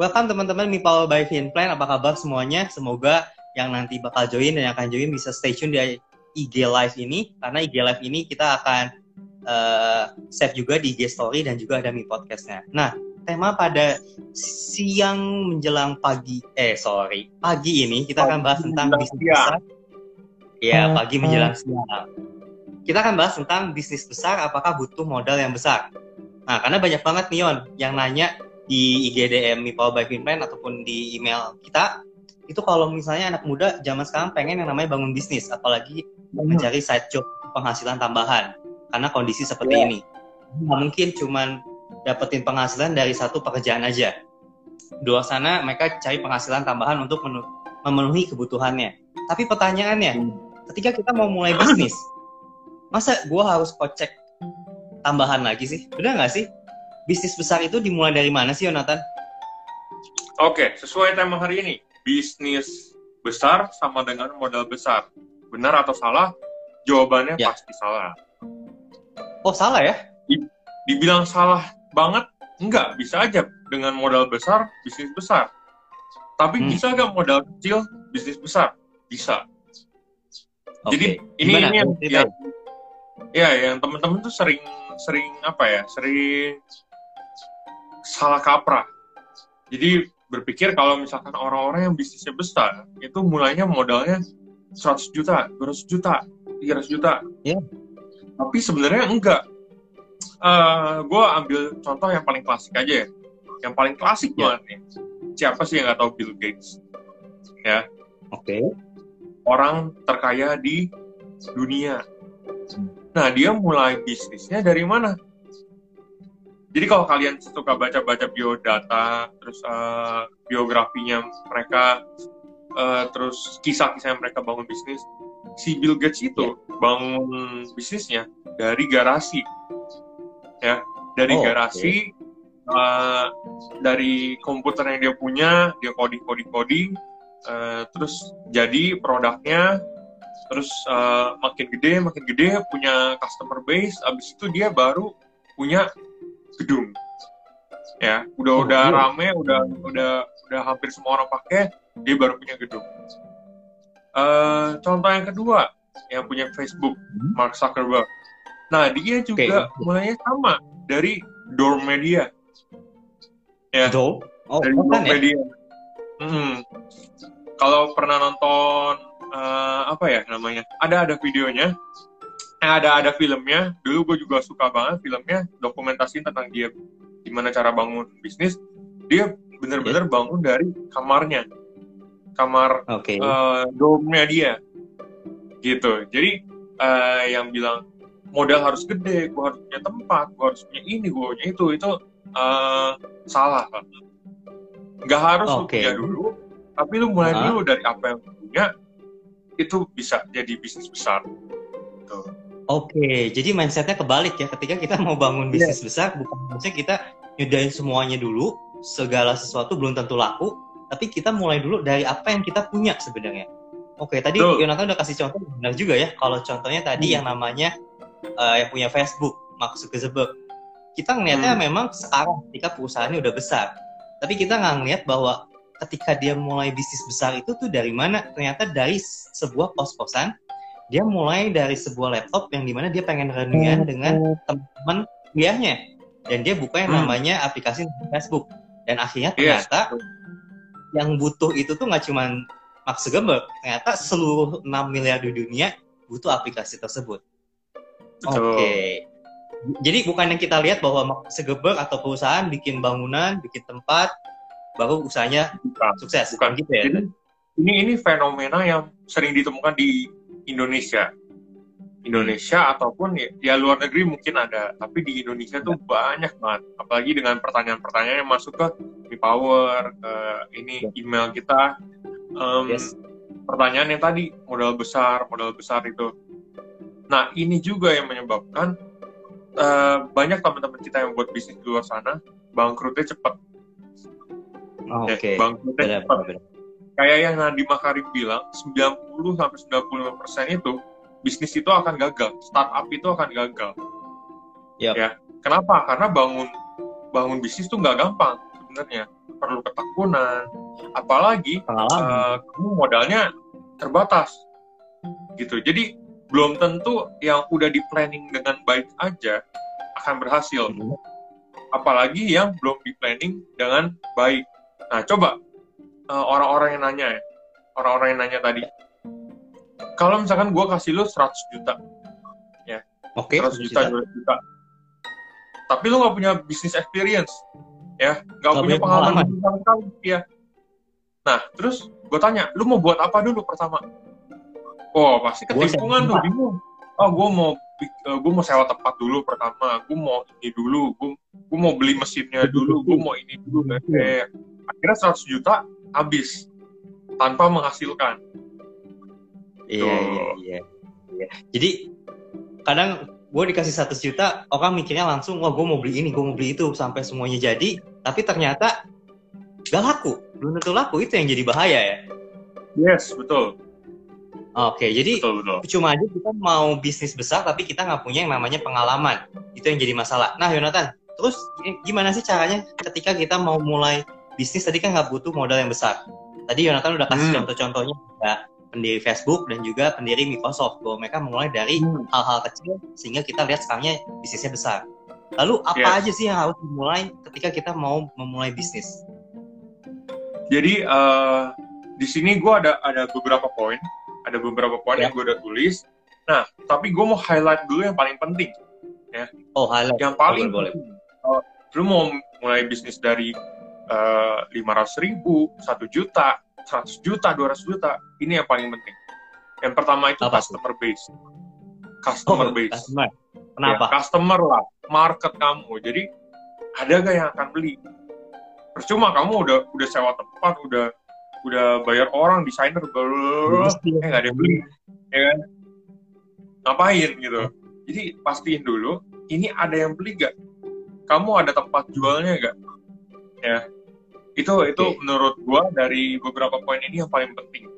welcome teman-teman Mipal by Finplan. Apa kabar semuanya? Semoga yang nanti bakal join dan yang akan join bisa stay tune di IG Live ini. Karena IG Live ini kita akan uh, save juga di IG Story dan juga ada Mi Podcastnya. Nah, tema pada siang menjelang pagi, eh sorry, pagi ini kita akan bahas tentang bisnis besar. Ya, pagi menjelang siang. Kita akan bahas tentang bisnis besar, apakah butuh modal yang besar. Nah, karena banyak banget Nion yang nanya di IGDM Mipal by Finplan ataupun di email kita itu kalau misalnya anak muda zaman sekarang pengen yang namanya bangun bisnis apalagi hmm. mencari side job penghasilan tambahan karena kondisi seperti yeah. ini nggak mungkin cuman dapetin penghasilan dari satu pekerjaan aja di luar sana mereka cari penghasilan tambahan untuk memenuhi kebutuhannya tapi pertanyaannya hmm. ketika kita mau mulai bisnis masa gue harus kocek tambahan lagi sih benar nggak sih bisnis besar itu dimulai dari mana sih, Yonatan? Oke, sesuai tema hari ini, bisnis besar sama dengan modal besar. Benar atau salah? Jawabannya ya. pasti salah. Oh, salah ya? Dibilang salah banget? Enggak, bisa aja dengan modal besar, bisnis besar. Tapi hmm. bisa nggak modal kecil, bisnis besar? Bisa. Okay. Jadi ini Gimana? ini yang, yang ya yang teman-teman tuh sering sering apa ya sering salah kaprah. Jadi berpikir kalau misalkan orang-orang yang bisnisnya besar, itu mulainya modalnya 100 juta, 200 juta, 300 juta. Yeah. Tapi sebenarnya enggak. Uh, eh, gue ambil contoh yang paling klasik aja ya. Yang paling klasik yeah. banget nih. Siapa sih yang nggak tahu Bill Gates? Ya. Oke. Okay. Orang terkaya di dunia. Nah, dia mulai bisnisnya dari mana? Jadi kalau kalian suka baca-baca biodata terus uh, biografinya mereka uh, terus kisah-kisah yang mereka bangun bisnis si Bill Gates itu yeah. bangun bisnisnya dari garasi ya dari oh, garasi okay. uh, dari komputer yang dia punya dia coding coding coding uh, terus jadi produknya terus uh, makin gede makin gede punya customer base abis itu dia baru punya gedung ya udah oh, udah iya. rame udah udah udah hampir semua orang pakai dia baru punya gedung uh, contoh yang kedua yang punya Facebook hmm? Mark Zuckerberg nah dia juga okay. mulainya sama dari dorm media ya Do? Oh, dari dorm ya? media hmm. kalau pernah nonton uh, apa ya namanya ada ada videonya eh, ada ada filmnya dulu gue juga suka banget filmnya dokumentasi tentang dia gimana cara bangun bisnis dia bener-bener yeah. bangun dari kamarnya kamar okay. uh, eh, domnya dia gitu jadi uh, yang bilang modal harus gede gue harus punya tempat gue harus punya ini gue punya itu itu uh, salah nggak harus okay. punya dulu tapi lu mulai uh. dulu dari apa yang punya itu bisa jadi bisnis besar gitu. Oke, jadi mindsetnya kebalik ya. Ketika kita mau bangun iya. bisnis yeah. besar, bukan maksudnya kita nyudahin semuanya dulu, segala sesuatu belum tentu laku, tapi kita mulai dulu dari apa yang kita punya sebenarnya. Oke, tadi. Yonatan udah kasih contoh benar juga ya. Kalau contohnya tadi hmm. yang namanya uh, yang punya Facebook, Mark Zuckerberg. Kita ngelihatnya hmm. memang sekarang ketika perusahaannya udah besar. Tapi kita nggak ngelihat bahwa ketika dia mulai bisnis besar itu tuh dari mana? Ternyata dari sebuah pos-posan dia mulai dari sebuah laptop yang di mana dia pengen reunian dengan teman-teman kuliahnya dan dia buka yang hmm. namanya aplikasi Facebook dan akhirnya ternyata yes. yang butuh itu tuh nggak cuma Mark Zuckerberg ternyata seluruh 6 miliar di dunia butuh aplikasi tersebut oke okay. jadi bukan yang kita lihat bahwa Mark Zuckerberg atau perusahaan bikin bangunan bikin tempat baru usahanya bukan. sukses bukan gitu ya ini ini fenomena yang sering ditemukan di Indonesia. Indonesia ataupun ya, ya luar negeri mungkin ada tapi di Indonesia tuh banyak banget. Apalagi dengan pertanyaan-pertanyaan yang masuk ke di power ke ini ya. email kita um, yes. pertanyaan yang tadi modal besar modal besar itu. Nah ini juga yang menyebabkan uh, banyak teman-teman kita yang buat bisnis di luar sana bangkrutnya cepat oh, oke. okay. bangkrutnya cepat kayak yang Nadiem Makarim bilang 90 sampai 95 persen itu bisnis itu akan gagal. Startup itu akan gagal. Yep. ya. Kenapa? Karena bangun bangun bisnis tuh nggak gampang sebenarnya. Perlu ketekunan. Apalagi Pengalaman. uh, kamu modalnya terbatas. Gitu. Jadi belum tentu yang udah di planning dengan baik aja akan berhasil. Mhm. apalagi yang belum di planning dengan baik. Nah coba uh, orang-orang yang nanya ya. Orang-orang yang nanya tadi. Kalau misalkan gue kasih lu 100 juta. Oke, 100 juta, 200 juta. Tapi lu nggak punya business experience, ya, nggak punya pengalaman pengalaman. sama ya. Nah, terus gue tanya, lu mau buat apa dulu pertama? Oh, pasti ketimpungan tuh, bingung. Oh, gue mau gue mau sewa tempat dulu pertama, gue mau ini dulu, gue gue mau beli mesinnya dulu, gue mau ini dulu, eh, akhirnya 100 juta habis tanpa menghasilkan. Iya, iya, iya. iya. Jadi kadang gue dikasih 100 juta, orang mikirnya langsung, wah gue mau beli ini, gue mau beli itu, sampai semuanya jadi, tapi ternyata gak laku. Belum tentu laku, itu yang jadi bahaya ya. Yes, betul, Oke, jadi betul, betul. cuma aja kita mau bisnis besar, tapi kita nggak punya yang namanya pengalaman. Itu yang jadi masalah. Nah, Yonatan, terus gi- gimana sih caranya ketika kita mau mulai bisnis, tadi kan nggak butuh modal yang besar. Tadi Yonatan udah kasih Hmm. contoh-contohnya, ada pendiri Facebook dan juga pendiri Microsoft, bahwa mereka memulai dari Hmm. hal-hal kecil sehingga kita lihat sekarangnya bisnisnya besar. Lalu apa Yes. aja sih yang harus dimulai ketika kita mau memulai bisnis? Jadi eh, di sini gue ada ada beberapa poin, ada beberapa poin Ya. yang gue udah tulis. Nah, tapi gue mau highlight dulu yang paling penting. Oh, highlight. Yang paling Boleh, boleh. kalau lu mau mulai bisnis dari lima ratus ribu, satu juta, 100 juta, 200 juta, ini yang paling penting. Yang pertama itu Apa customer base. Customer Oh, base. customer. Ya, Kenapa? customer lah, market kamu. Jadi ada gak yang akan beli? Percuma kamu udah udah sewa tempat, udah udah bayar orang desainer, blablabla, eh nggak ada yang beli, ya kan? Ngapain gitu? Jadi pastiin dulu, ini ada yang beli gak? Kamu ada tempat jualnya gak? Ya, itu itu Oke. menurut gua dari beberapa poin ini yang paling penting.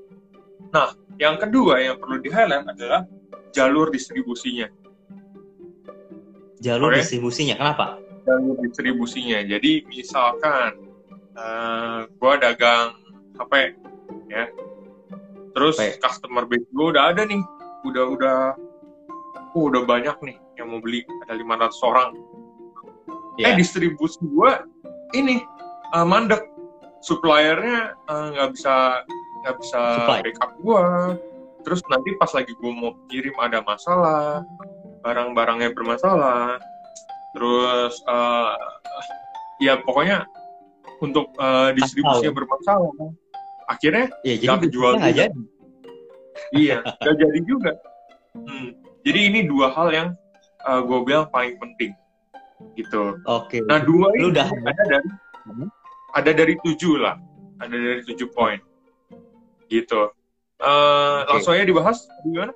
Nah, yang kedua yang perlu di highlight adalah jalur distribusinya. Jalur Oke. distribusinya. Kenapa? jalur distribusinya. Jadi misalkan eh gua dagang HP ya. Terus HP. customer base gue udah ada nih. Udah udah oh, udah banyak nih yang mau beli. Ada 500 orang. Eh Ya. distribusi gua ini eh, mandek. Suppliernya eh, nggak bisa nggak bisa Supply. backup gua. Terus nanti pas lagi gua mau kirim ada masalah, barang-barangnya bermasalah. Terus eh, ya pokoknya untuk eh, distribusinya bermasalah. Akhirnya Ya, jadi nggak kejual juga. jadi. iya nggak jadi juga. Hmm. Jadi ini dua hal yang gue bilang paling penting gitu. Oke. Nah dua Lu ini udah ada dari Hmm. Ada dari tujuh lah, ada dari tujuh poin gitu. Eh, Oke. Langsung aja dibahas gimana?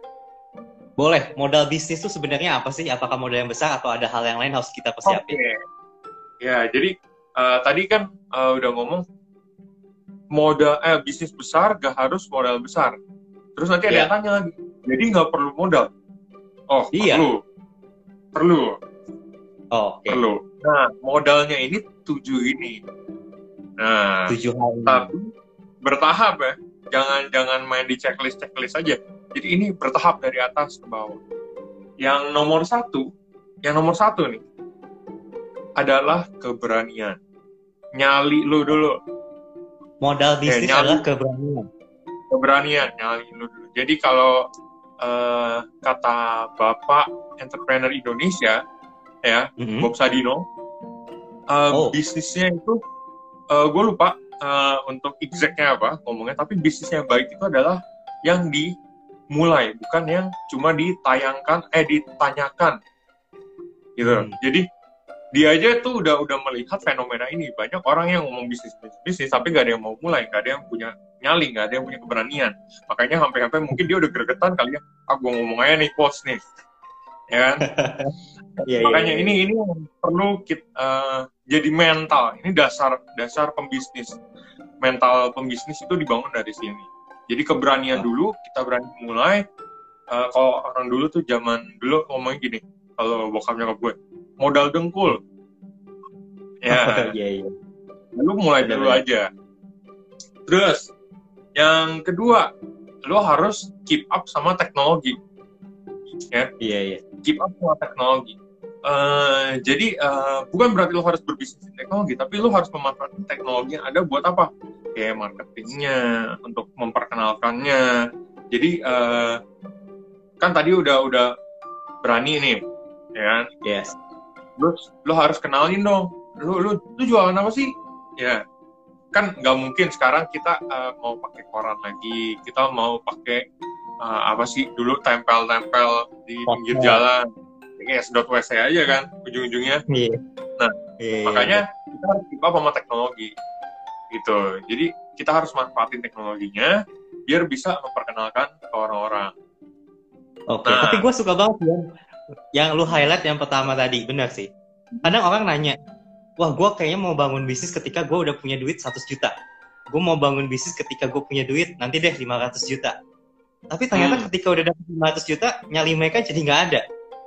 Boleh, modal bisnis itu sebenarnya apa sih? Apakah modal yang besar atau ada hal yang lain harus kita persiapin? Ya jadi eh, tadi kan eh, udah ngomong modal eh bisnis besar gak harus modal besar. Terus nanti ada Iya. yang tanya lagi. Jadi nggak perlu modal. Oh Iya. perlu, perlu, Oh, Oke, perlu. Nah modalnya ini tujuh ini. Nah tujuh hal ini. tapi bertahap ya. Jangan jangan main di checklist checklist aja. Jadi ini bertahap dari atas ke bawah. Yang nomor satu, yang nomor satu nih adalah keberanian. Nyali lu dulu, Modal bisnis nyali. adalah keberanian. keberanian nyali lu dulu. Jadi kalau eh, kata Bapak entrepreneur Indonesia ya, Mhm. Bob Sadino, eh, Oh. bisnisnya itu gue lupa eh, untuk exactnya apa ngomongnya, tapi bisnisnya yang baik itu adalah yang dimulai, bukan yang cuma ditayangkan, eh ditanyakan, gitu. Hmm. Jadi dia aja tuh udah udah melihat fenomena ini banyak orang yang ngomong bisnis bisnis, bisnis tapi gak ada yang mau mulai, gak ada yang punya nyali, gak ada yang punya keberanian. Makanya sampai-sampai mungkin dia udah gregetan kali ya, ah gue ngomong aja nih quotes nih, ya kan? Iya, iya, Makanya iya. ini ini yang perlu kita eh, jadi mental. Ini dasar dasar pembisnis. Mental pembisnis itu dibangun dari sini. Jadi keberanian dulu, kita berani mulai. Eh, kalau orang dulu tuh zaman dulu ngomongnya gini, kalau bokap nyokap gue, modal dengkul. Ya, Iya, iya. lu mulai Bener, dulu bener. aja terus yang kedua lu harus keep up sama teknologi Iya, iya. keep up sama teknologi. Eh, jadi eh, bukan berarti lu harus berbisnis di teknologi tapi lu harus memanfaatkan teknologi yang ada buat apa? Kayak marketingnya untuk memperkenalkannya. Jadi eh, kan tadi udah udah berani nih ya kan? Yes. lu lu harus kenalin dong. Lu lu lu jualan apa sih? Ya. Kan nggak mungkin sekarang kita eh, mau pakai koran lagi kita mau pakai eh, apa sih dulu tempel-tempel di pinggir jalan kayak sedot wc aja kan ujung-ujungnya Iya. Nah, Iya, iya, makanya kita harus up sama teknologi gitu jadi kita harus manfaatin teknologinya biar bisa memperkenalkan ke orang-orang Oke, Nah. tapi gue suka banget ya yang lu highlight yang pertama tadi, benar sih. Kadang orang nanya, wah gue kayaknya mau bangun bisnis ketika gue udah punya duit 100 juta. Gue mau bangun bisnis ketika gue punya duit nanti deh 500 juta. Tapi ternyata Hmm. ketika udah dapet 500 juta, nyali mereka jadi nggak ada.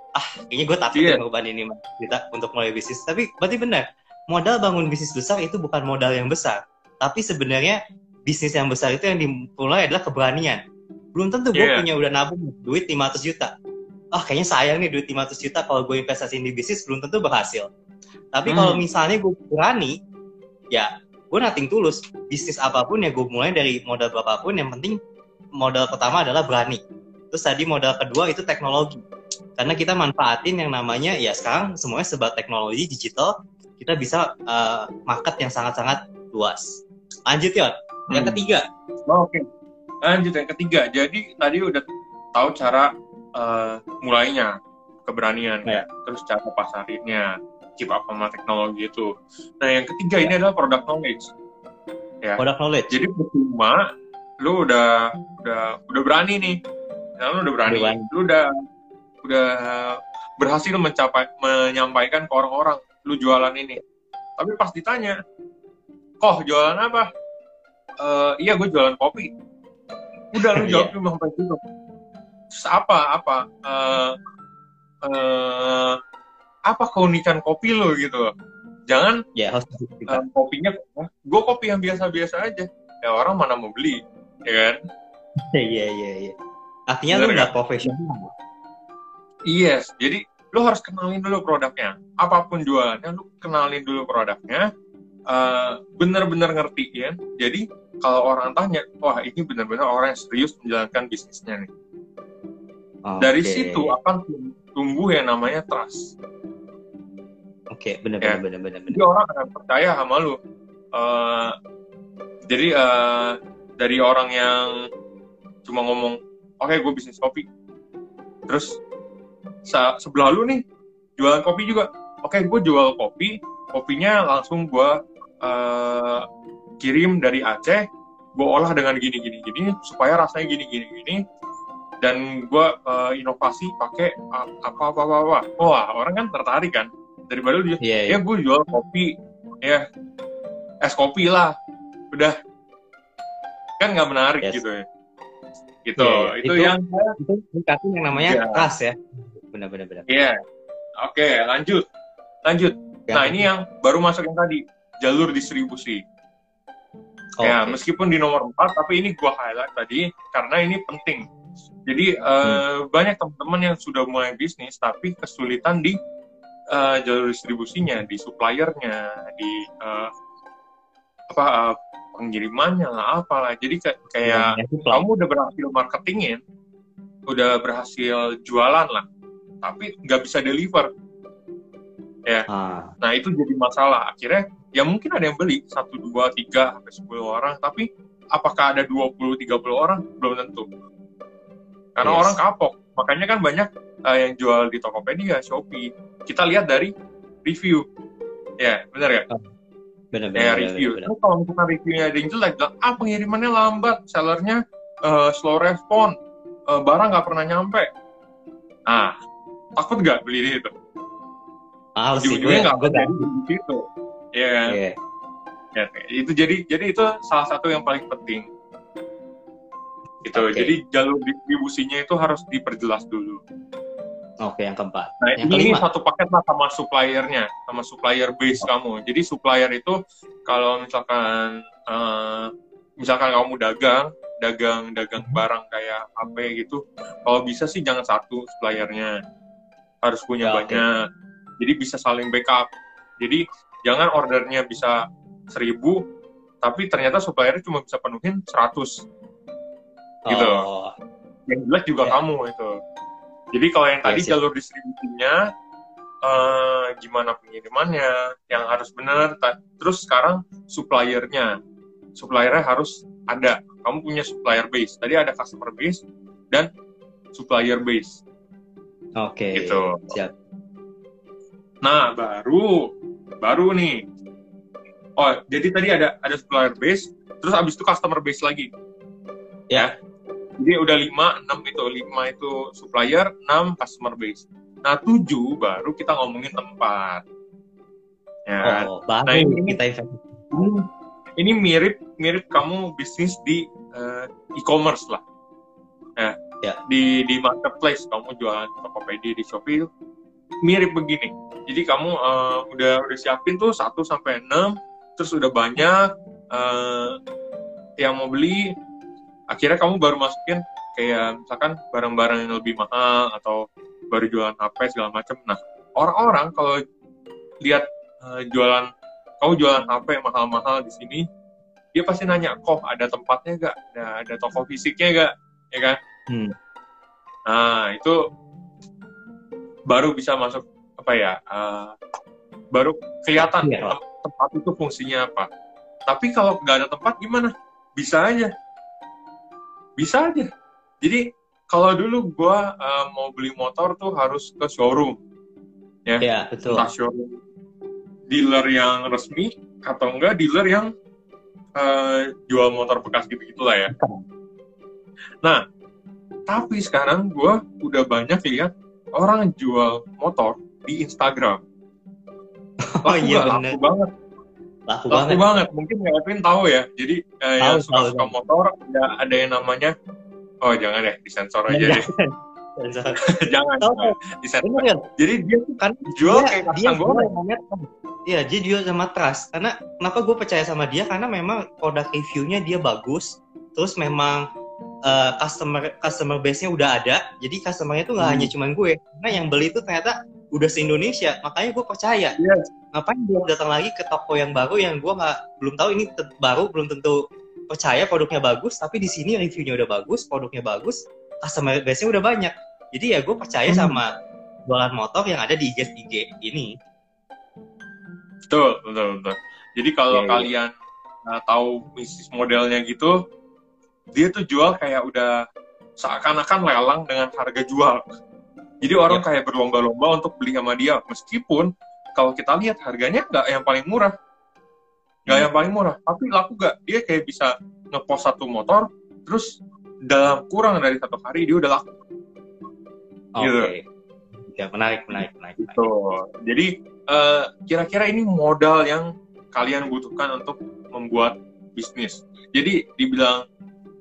Ah, kayaknya gue takut Iya. yeah. ngorbanin 500 juta untuk mulai bisnis. Tapi berarti benar, modal bangun bisnis besar itu bukan modal yang besar. Tapi sebenarnya bisnis yang besar itu yang dimulai adalah keberanian. Belum tentu gue Iya. punya udah nabung duit 500 juta. Ah kayaknya sayang nih duit 500 juta kalau gue investasiin di bisnis belum tentu berhasil. Tapi kalau Hmm. misalnya gue berani, ya gue nating tulus. Bisnis apa pun ya gue mulai dari modal berapapun. Yang penting modal pertama adalah berani. Terus tadi modal kedua itu teknologi. Karena kita manfaatin yang namanya ya sekarang semuanya sebab teknologi digital, kita bisa uh, market yang sangat-sangat luas. Lanjut ya, yang Hmm. ketiga. Oh, Oke, lanjut yang ketiga. Jadi tadi udah tahu cara eh, mulainya, keberanian, Ya. terus cara pasarinnya, keep up sama teknologi itu. Nah yang ketiga ini adalah product knowledge. Product knowledge. Jadi percuma lu udah udah udah berani nih, nah, lu udah berani, berani. lu udah udah berhasil mencapai menyampaikan ke orang-orang lu jualan ini. Tapi pas ditanya, kok jualan apa? "Eh, iya gue jualan kopi. Udah lu jawab Iya. cuma sampai situ. Terus apa apa Eh, eh, apa keunikan kopi lo gitu? Jangan Ya, eh, kopinya, gue kopi yang biasa-biasa aja. Ya orang mana mau beli, ya kan? Iya, iya, iya. Artinya Bener lu nggak nggak? profesional. Yes, jadi lu harus kenalin dulu produknya. Apa pun jualannya, lu kenalin dulu produknya. Eh, bener-bener ngertiin. Jadi kalau orang tanya, wah ini bener-bener orang yang serius menjalankan bisnisnya nih. Dari Oke. situ akan tumbuh yang namanya trust. Oke, bener, Ya. bener, bener, bener, bener. Jadi orang akan percaya sama lu. Eh, jadi eh, dari orang yang cuma ngomong, oke gue bisnis kopi. Terus se- sebelah lu nih jualan kopi juga. Oke gue jual kopi, kopinya langsung gue eh, kirim dari Aceh, gue olah dengan gini gini gini supaya rasanya gini gini gini dan gue eh, inovasi pakai apa apa apa apa. Wah orang kan tertarik kan daripada lu Iya, iya. ya gue jual kopi ya es kopi lah udah kan nggak menarik Yes. gitu ya gitu Iya, iya. itu, Itu- yang Itu tingkatin yang namanya Iya. trust ya. Bener, bener. iya oke lanjut lanjut Ya. nah ini yang baru masuk yang tadi jalur distribusi Oh, ya oke. meskipun di nomor 4 tapi ini gua highlight tadi karena ini penting jadi eh, Hmm. banyak teman-teman yang sudah mulai bisnis tapi kesulitan di eh, jalur distribusinya di suppliernya di eh, apa eh, pengirimannya lah apalah jadi kayak kayak Ya, kamu udah berhasil marketingin udah berhasil jualan lah tapi nggak bisa deliver Ah, Nah itu jadi masalah. Akhirnya ya mungkin ada yang beli satu dua tiga sampai sepuluh orang, tapi apakah ada 20 30 orang belum tentu. Karena Yes. orang kapok. Makanya kan banyak eh, yang jual di Tokopedia, Shopee. Kita lihat dari review. Ya, benar ya? Bener, Kayak bener, review. bener, bener. Kalau misalkan reviewnya ada yang jelek, bilang, ah pengirimannya lambat, sellernya eh, slow respon, eh, barang nggak pernah nyampe. Ah, takut nggak beli di itu? Ah, sih, gue, Ujung-ujungnya nggak jadi di situ. Iya kan? Iya. Ya, itu jadi jadi itu salah satu yang paling penting. Gitu. Oke. Jadi jalur distribusinya itu harus diperjelas dulu. Oke, yang keempat. Nah, yang ini kelima. satu paket lah sama suppliernya, sama supplier base kamu. Jadi supplier itu kalau misalkan eh, misalkan kamu dagang, dagang dagang barang kayak HP gitu, kalau bisa sih jangan satu suppliernya, harus punya Ya, banyak. Jadi bisa saling backup. Jadi jangan ordernya bisa seribu, tapi ternyata suppliernya cuma bisa penuhin 100. gitu. Oh, yang jelas juga Ya. kamu itu. Jadi kalau yang Iya tadi sih. jalur distribusinya, eh, gimana pengirimannya, yang harus benar. Terus sekarang suppliernya, suppliernya harus ada. Kamu punya supplier base. Tadi ada customer base dan supplier base. oke. Gitu. Siap. Nah baru, baru nih. Oh jadi tadi ada ada supplier base, terus abis itu customer base lagi. Ya. Jadi udah 5, 6 itu. 5 itu supplier, 6 customer base. Nah, 7 baru kita ngomongin tempat. Ya. Oh, baru Nah, ini- kita invest. Ini, mirip mirip kamu bisnis di eh, e-commerce lah. Ya. Ya. Di di marketplace kamu jualan di Tokopedia di Shopee itu mirip begini. Jadi kamu eh, udah udah siapin tuh 1 sampai 6 terus udah banyak eh, yang mau beli akhirnya kamu baru masukin kayak misalkan barang-barang yang lebih mahal atau baru jualan HP segala macam. Nah, orang-orang kalau lihat eh, jualan kamu jualan HP mahal-mahal di sini, dia pasti nanya, kok ada tempatnya gak? Ada, ada toko fisiknya gak? Ya kan? Hmm. Nah, itu baru bisa masuk apa ya? eh, baru kelihatan tem- tempat itu fungsinya apa. Tapi kalau nggak ada tempat gimana? Bisa aja. Bisa aja. Jadi kalau dulu gua eh, mau beli motor tuh harus ke showroom. Ya, betul. Entah showroom dealer yang resmi atau enggak dealer yang eh, jual motor bekas gitu gitulah ya. Nah, tapi sekarang gua udah banyak lihat orang jual motor di Instagram. Oh Laku iya nggak? bener. Laku banget. Laku Laku banget. banget. Mungkin Edwin tahu ya. Jadi eh, yang Tahu, suka-suka tahu, tahu. motor ada, ada yang namanya Oh jangan deh, disensor aja deh. jangan, Tahu, jangan. disensor. Bener ya? Jadi dia Kan jual dia, kayak dia goreng. Iya, dia jual sama trust. Karena kenapa gue percaya sama dia? Karena memang produk reviewnya dia bagus. Terus memang eh, customer customer base-nya udah ada. Jadi customer-nya tuh nggak Hmm. hanya cuman gue. Karena yang beli itu ternyata udah se-Indonesia. Makanya gue percaya. Iya. Ngapain gue datang lagi ke toko yang baru yang gue nggak belum tahu ini baru belum tentu percaya produknya bagus. Tapi di sini reviewnya udah bagus, produknya bagus, customer base-nya udah banyak. Jadi ya gue percaya Hmm. sama jualan motor yang ada di IG IG ini. Betul, betul, betul. Jadi kalau Iya, iya. kalian uh, tahu bisnis modelnya gitu, dia tuh jual kayak udah seakan-akan lelang dengan harga jual. Jadi orang kayak berlomba-lomba untuk beli sama dia, meskipun kalau kita lihat harganya nggak yang paling murah, nggak Hmm. yang paling murah, tapi laku nggak? Dia kayak bisa ngepost satu motor, terus dalam kurang dari satu hari dia udah laku. Oke. Gitu. Ya, menarik, menarik, menarik. menarik. Gitu. Jadi eh, kira-kira ini modal yang kalian butuhkan untuk membuat bisnis. Jadi dibilang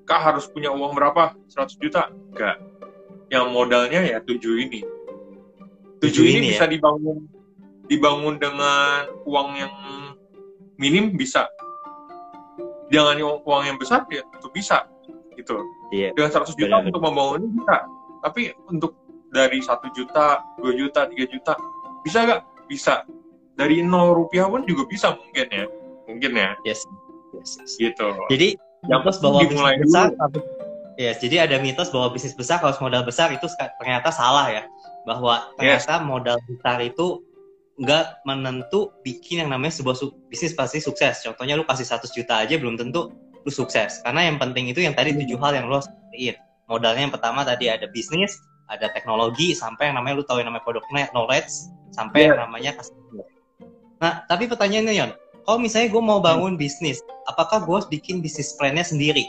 kak harus punya uang berapa? 100 juta? Enggak. Yang modalnya ya tujuh ini. Tujuh Tujuh ini, ini bisa dibangun dibangun dengan uang yang minim bisa. Jangan uang uang yang besar ya itu bisa gitu. Iya. Dengan 100 juta Benar. untuk membangun ini bisa. Tapi untuk dari satu juta, 2 juta, 3 juta, bisa nggak? Bisa. Dari nol rupiah pun juga bisa mungkin ya. Mungkin ya, Yes. Yes. gitu. Jadi Yang penting bahwa dimulai besar dulu. harus- Yes, jadi ada mitos bahwa bisnis besar harus modal besar itu ternyata salah ya. Bahwa ternyata modal besar itu nggak menentu bikin yang namanya sebuah su- bisnis pasti sukses. Contohnya lu kasih 100 juta aja belum tentu lu sukses. Karena yang penting itu yang tadi tujuh hal yang lu harus perhatiin. Modalnya yang pertama tadi ada bisnis, ada teknologi, sampai yang namanya lu tahu yang namanya produk knowledge, sampai Iya. yang namanya customer. Nah, tapi pertanyaannya Yon, kalau misalnya gue mau bangun bisnis, apakah gue harus bikin bisnis plan-nya sendiri?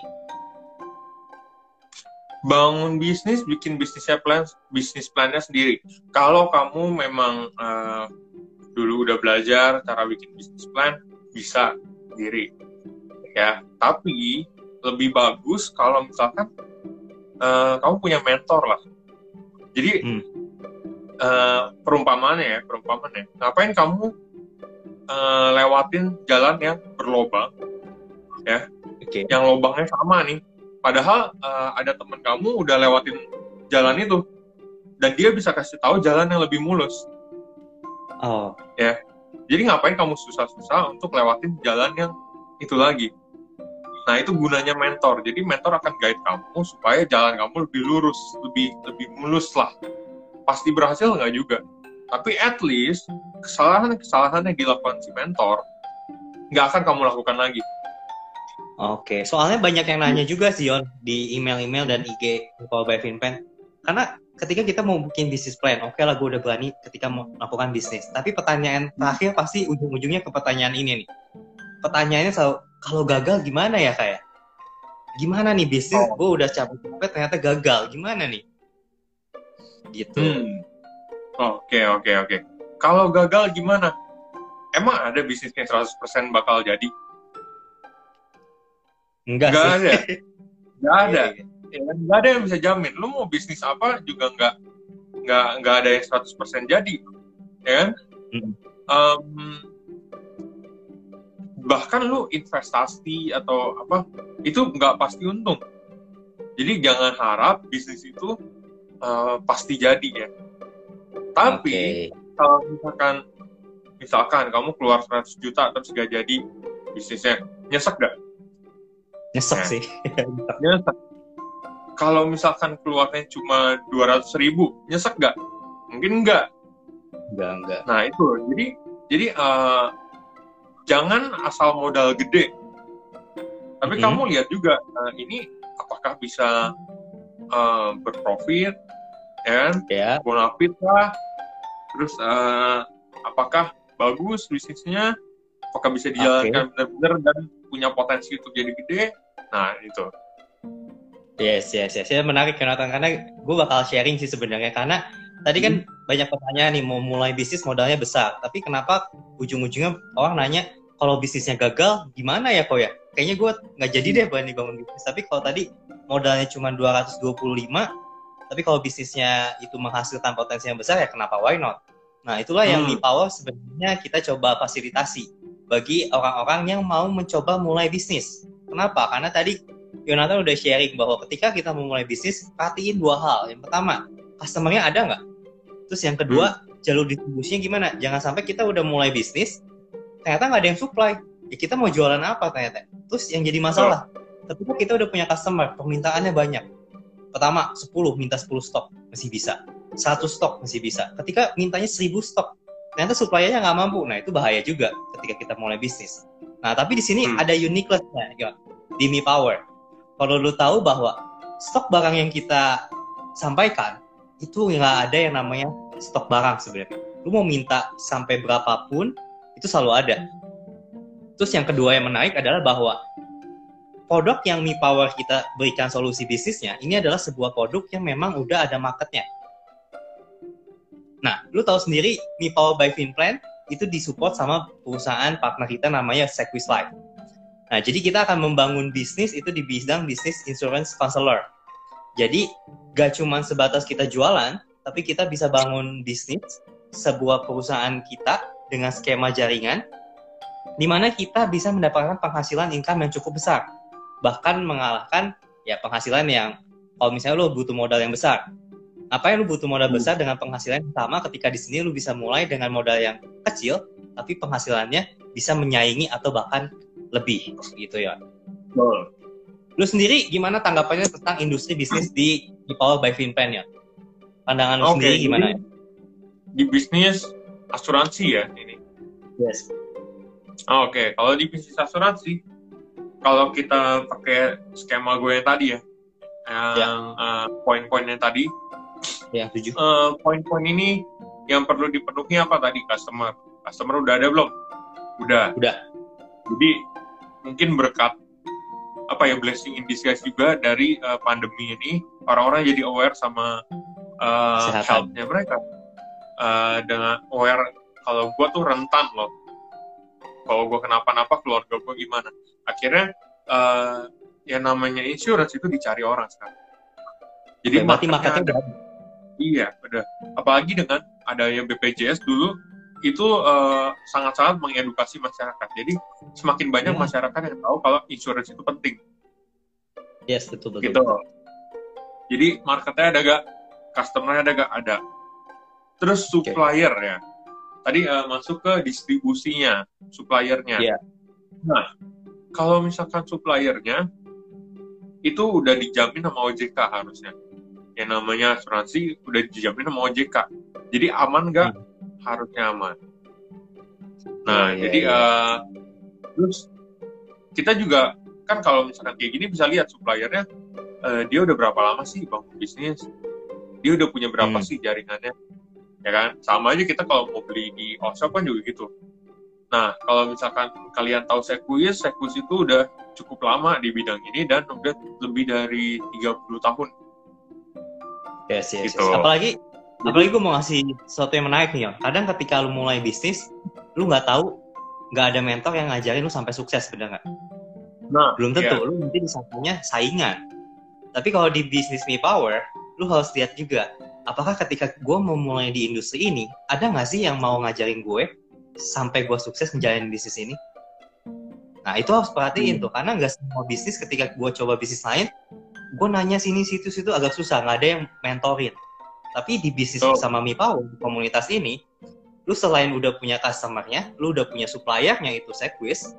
Bangun bisnis, bikin bisnisnya plan, bisnis plannya sendiri. Kalau kamu memang eh, dulu udah belajar cara bikin bisnis plan, bisa sendiri. Ya, tapi lebih bagus kalau misalkan eh, kamu punya mentor lah. Jadi Hmm. uh, perumpamaannya ya, perumpamaannya. Ngapain kamu uh, lewatin jalan yang berlobang, ya? Oke. Yang lobangnya sama nih. Padahal uh, ada teman kamu udah lewatin jalan itu, dan dia bisa kasih tahu jalan yang lebih mulus. Oh, Ya. Jadi ngapain kamu susah-susah untuk lewatin jalan yang itu lagi? Nah itu gunanya mentor. Jadi mentor akan guide kamu supaya jalan kamu lebih lurus, lebih lebih mulus lah. Pasti berhasil nggak juga. Tapi at least kesalahan-kesalahan yang dilakukan si mentor nggak akan kamu lakukan lagi. Oke, soalnya banyak yang nanya juga sih Yon di email-email dan IG Power by Finpen. Karena ketika kita mau bikin bisnis plan, oke lah gue udah berani ketika mau melakukan bisnis. Tapi pertanyaan terakhir pasti ujung-ujungnya ke pertanyaan ini nih. Pertanyaannya selalu, kalau gagal gimana ya kayak? Gimana nih bisnis? Oh. Gue udah capek-capek ternyata gagal. Gimana nih? Gitu. Hmm. Oke oke oke. Kalau gagal gimana? Emang ada bisnisnya 100% bakal jadi? Enggak Nggak sih. ada. Nggak ada. Iya, iya. Ya, kan? nggak ada yang bisa jamin. Lu mau bisnis apa juga nggak nggak nggak ada yang 100% jadi, ya kan? Mm. Em, bahkan lu investasi atau apa itu nggak pasti untung. Jadi jangan harap bisnis itu eh, pasti jadi ya. Tapi Oke. kalau misalkan misalkan kamu keluar 100 juta terus gak jadi bisnisnya, nyesek gak? Nyesek Nah. sih. Nyesek. Kalau misalkan keluarnya cuma 200 ribu, nyesek gak? Mungkin enggak. enggak, enggak. Nah itu, jadi jadi eh, jangan asal modal gede. Tapi Mhm. kamu lihat juga eh, ini apakah bisa eh, berprofit, ya kan? Ya, bonafit lah. Terus eh, apakah bagus bisnisnya? Apakah bisa dijalankan benar-benar dan punya potensi untuk jadi gede? Nah itu. Yes, yes, yes. Ya, menarik Jonathan karena gue bakal sharing sih sebenarnya karena tadi kan banyak pertanyaan nih mau mulai bisnis modalnya besar, tapi kenapa ujung-ujungnya orang nanya kalau bisnisnya gagal gimana ya kok ya? Kayaknya gue nggak jadi deh berani bangun bisnis. Tapi kalau tadi modalnya cuma 225, tapi kalau bisnisnya itu menghasilkan potensi yang besar ya kenapa why not? Nah itulah yang Hmm. di Power sebenarnya kita coba fasilitasi bagi orang-orang yang mau mencoba mulai bisnis. Kenapa? Karena tadi Yonatan udah sharing bahwa ketika kita mau mulai bisnis, perhatiin dua hal. Yang pertama, customer-nya ada nggak? Terus yang kedua, jalur distribusinya gimana? Jangan sampai kita udah mulai bisnis, ternyata nggak ada yang supply. Ya kita mau jualan apa ternyata? Terus yang jadi masalah, ketika kita udah punya customer, permintaannya banyak. Pertama, 10, minta 10 stok, masih bisa. 100 stok, masih bisa. Ketika mintanya 1000 stok, ternyata suppliernya nggak mampu. Nah, itu bahaya juga ketika kita mulai bisnis. Nah, tapi di sini Hmm. ada uniqueness-nya, Yon, di Mi Power kalau lu tahu bahwa stok barang yang kita sampaikan itu nggak ada yang namanya stok barang sebenarnya. Lu mau minta sampai berapapun itu selalu ada. Terus yang kedua yang menarik adalah bahwa produk yang Mi Power kita berikan solusi bisnisnya ini adalah sebuah produk yang memang udah ada marketnya. Nah, lu tahu sendiri Mi Power by Finplan itu disupport sama perusahaan partner kita namanya Sequis Life. Nah, jadi kita akan membangun bisnis itu di bidang bisnis insurance counselor. Jadi, gak cuma sebatas kita jualan, tapi kita bisa bangun bisnis, sebuah perusahaan kita dengan skema jaringan, di mana kita bisa mendapatkan penghasilan income yang cukup besar. Bahkan mengalahkan ya penghasilan yang, kalau misalnya lo butuh modal yang besar. Apa yang lo butuh modal besar dengan penghasilan yang sama ketika di sini lo bisa mulai dengan modal yang kecil, tapi penghasilannya bisa menyaingi atau bahkan lebih gitu ya. Betul. Lu sendiri gimana tanggapannya tentang industri bisnis di, di Power by Finpen ya? Pandangan lu Oke, sendiri gimana? jadi Di bisnis asuransi ya ini. Yes. Oke, kalau di bisnis asuransi, kalau kita pakai skema gue yang tadi ya, yang eh, poin-poin yang tadi, Ya, tujuh. eh, poin-poin ini yang perlu dipenuhi apa tadi customer? Customer udah ada belum? Udah. Udah. Jadi mungkin berkat apa ya blessing in disguise juga dari eh, pandemi ini orang-orang jadi aware sama Kesehatan. health-nya mereka Eh, dengan aware kalau gue tuh rentan loh kalau gue kenapa-napa keluarga gue gimana akhirnya eh, yang namanya insurance itu dicari orang sekarang jadi Oke, berarti marketnya marketnya ada. Iya, udah. Apalagi dengan adanya BPJS dulu itu uh, sangat-sangat mengedukasi masyarakat. Jadi semakin banyak hmm. masyarakat yang tahu kalau insurance itu penting. Yes, betul betul. Gitu. Jadi marketnya ada gak, customernya ada gak ada. Terus supplier okay. ya. Tadi uh, masuk ke distribusinya, suppliernya. Yeah. Nah, kalau misalkan suppliernya itu udah dijamin sama OJK harusnya. Yang namanya asuransi udah dijamin sama OJK. Jadi aman nggak? Hmm. Harusnya aman. Nah, yeah, jadi yeah. Uh, terus kita juga kan kalau misalkan kayak gini bisa lihat suppliernya uh, dia udah berapa lama sih bangun bisnis, dia udah punya berapa hmm. sih jaringannya, ya kan? Sama aja kita kalau mau beli di Osho kan juga gitu. Nah, kalau misalkan kalian tahu Sequis, Sequis itu udah cukup lama di bidang ini dan udah lebih dari 30 tahun. Yes, yes, gitu. yes. Apalagi apalagi gue mau ngasih sesuatu yang menarik nih ya. Kadang ketika lu mulai bisnis, lu nggak tahu, nggak ada mentor yang ngajarin lu sampai sukses, bener nggak? Nah, belum tentu. Yeah. Lu mungkin disangkanya saingan. Tapi kalau di bisnis Me Power, lu harus lihat juga, apakah ketika gue mau mulai di industri ini, ada nggak sih yang mau ngajarin gue sampai gue sukses menjalani bisnis ini nah itu harus perhatiin hmm. tuh karena nggak semua bisnis ketika gue coba bisnis lain gue nanya sini situ situ agak susah nggak ada yang mentorin tapi di bisnis oh. sama Mipaw di komunitas ini lu selain udah punya customernya lu udah punya suppliernya itu Sequis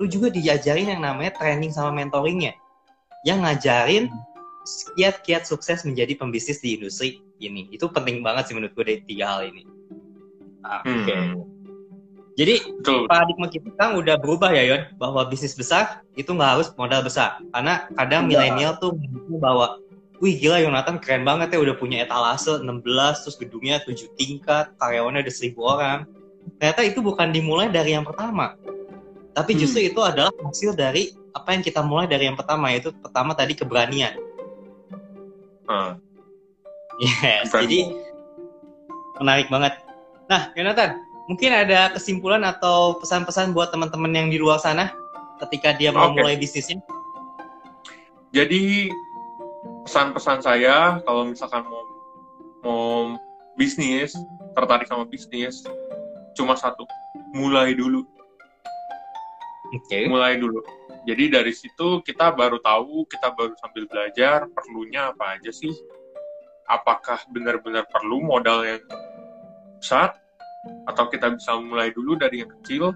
lu juga diajarin yang namanya training sama mentoringnya yang ngajarin kiat-kiat sukses menjadi pembisnis di industri ini itu penting banget sih menurut gue dari tiga hal ini ah, oke okay. hmm. Jadi Betul. paradigma kita kan udah berubah ya Yon, bahwa bisnis besar itu nggak harus modal besar. Karena kadang ya. milenial tuh bahwa, wih gila Yonatan keren banget ya udah punya etalase 16, terus gedungnya 7 tingkat, karyawannya ada 1000 orang. Ternyata itu bukan dimulai dari yang pertama. Tapi hmm. justru hmm. itu adalah hasil dari apa yang kita mulai dari yang pertama, yaitu pertama tadi keberanian. Uh. Yes, Berani. jadi menarik banget. Nah, Yonatan, mungkin ada kesimpulan atau pesan-pesan buat teman-teman yang di luar sana ketika dia mau okay. mulai bisnisnya? Jadi pesan-pesan saya kalau misalkan mau mau bisnis, tertarik sama bisnis, cuma satu, mulai dulu. Oke. Okay. Mulai dulu. Jadi dari situ kita baru tahu, kita baru sambil belajar perlunya apa aja sih. Apakah benar-benar perlu modal yang besar atau kita bisa mulai dulu dari yang kecil.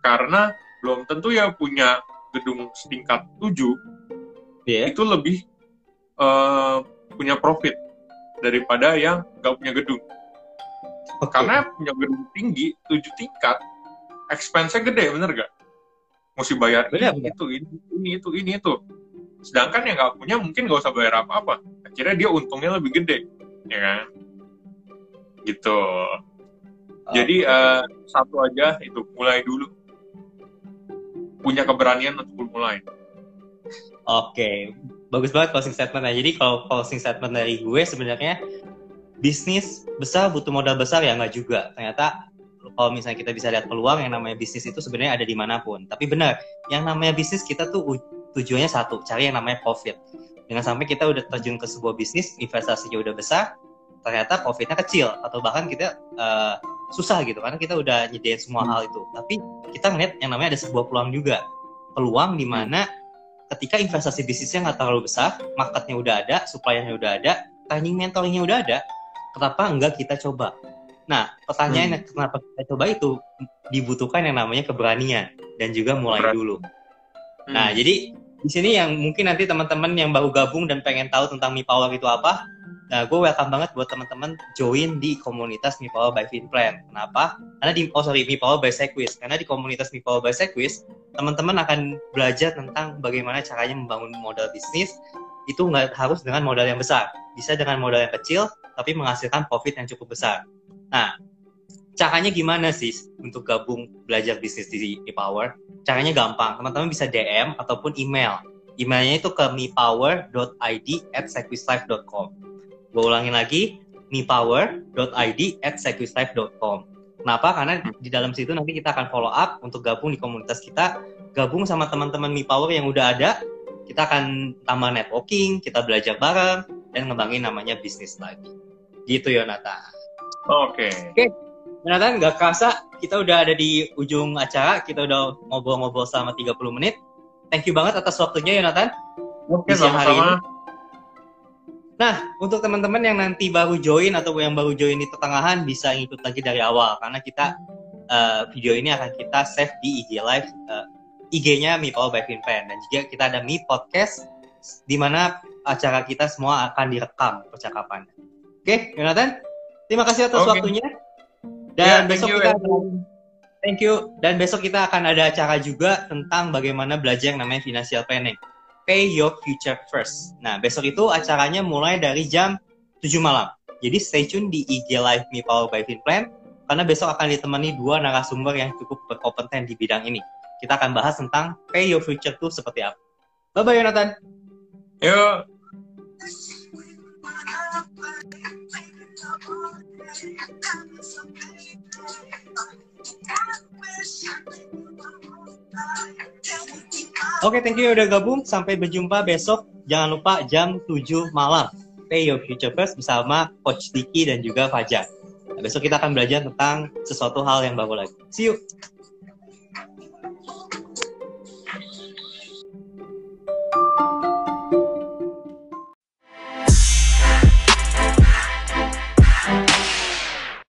Karena belum tentu ya punya gedung setingkat 7 yeah. itu lebih uh, punya profit daripada yang nggak punya gedung. Okay. karena punya gedung tinggi 7 tingkat expense-nya gede bener gak mesti bayar bener, ini, itu ini ini itu ini itu. Sedangkan yang nggak punya mungkin nggak usah bayar apa-apa. Akhirnya dia untungnya lebih gede ya kan? Gitu jadi uh, satu aja itu mulai dulu. Punya keberanian untuk mulai. Oke, okay. bagus banget closing statement Jadi kalau closing statement dari gue sebenarnya bisnis besar butuh modal besar ya nggak juga. Ternyata kalau misalnya kita bisa lihat peluang yang namanya bisnis itu sebenarnya ada di mana pun. Tapi benar, yang namanya bisnis kita tuh tujuannya satu, cari yang namanya profit. Dengan sampai kita udah terjun ke sebuah bisnis, investasinya udah besar, ternyata profitnya kecil atau bahkan kita uh, susah gitu karena kita udah nyediain semua hmm. hal itu tapi kita ngeliat yang namanya ada sebuah peluang juga peluang di mana ketika investasi bisnisnya nggak terlalu besar marketnya udah ada supply-nya udah ada training mentoringnya udah ada kenapa enggak kita coba nah pertanyaannya hmm. kenapa kita coba itu dibutuhkan yang namanya keberanian dan juga mulai Berat. dulu hmm. nah jadi di sini yang mungkin nanti teman-teman yang baru gabung dan pengen tahu tentang Mi Power itu apa Nah, gue welcome banget buat teman-teman join di komunitas Mi Power by Finplan. Kenapa? Karena di oh sorry Mi Power by Sequis. Karena di komunitas Mi Power by Sequis, teman-teman akan belajar tentang bagaimana caranya membangun modal bisnis. Itu nggak harus dengan modal yang besar. Bisa dengan modal yang kecil, tapi menghasilkan profit yang cukup besar. Nah, caranya gimana sih untuk gabung belajar bisnis di Mi Power? Caranya gampang. Teman-teman bisa DM ataupun email. Emailnya itu ke mipower.id at sequislife.com Gue ulangin lagi, mipower.id at sequislife.com. Kenapa? Karena di dalam situ nanti kita akan follow up untuk gabung di komunitas kita, gabung sama teman-teman Mi Power yang udah ada. Kita akan tambah networking, kita belajar bareng, dan ngembangin namanya bisnis lagi. Gitu Yonatan. Oke. Oke. Yonatan, nggak kerasa kita udah ada di ujung acara. Kita udah ngobrol-ngobrol selama 30 menit. Thank you banget atas waktunya Yonatan. Oke, hari sama-sama. Nah, untuk teman-teman yang nanti baru join atau yang baru join di pertengahan bisa ngikut lagi dari awal karena kita eh, video ini akan kita save di IG Live eh, IG-nya Mi Power by Finpan dan juga kita ada Mi Podcast di mana acara kita semua akan direkam percakapan. Oke, Jonathan, terima kasih atas Oke. waktunya. Ya, Dan thank besok you, kita Edwin. Thank you. Dan besok kita akan ada acara juga tentang bagaimana belajar yang namanya financial planning. Pay your future first. Nah, besok itu acaranya mulai dari jam 7 malam. Jadi stay tune di IG Live Me Power by Finplan karena besok akan ditemani dua narasumber yang cukup berkompeten di bidang ini. Kita akan bahas tentang pay your future itu seperti apa. Bye bye Jonathan. Yuk. Oke, thank you udah gabung. Sampai berjumpa besok. Jangan lupa jam 7 malam. Pay Your Future First bersama Coach Diki dan juga Fajar. Besok kita akan belajar tentang sesuatu hal yang baru lagi. See you.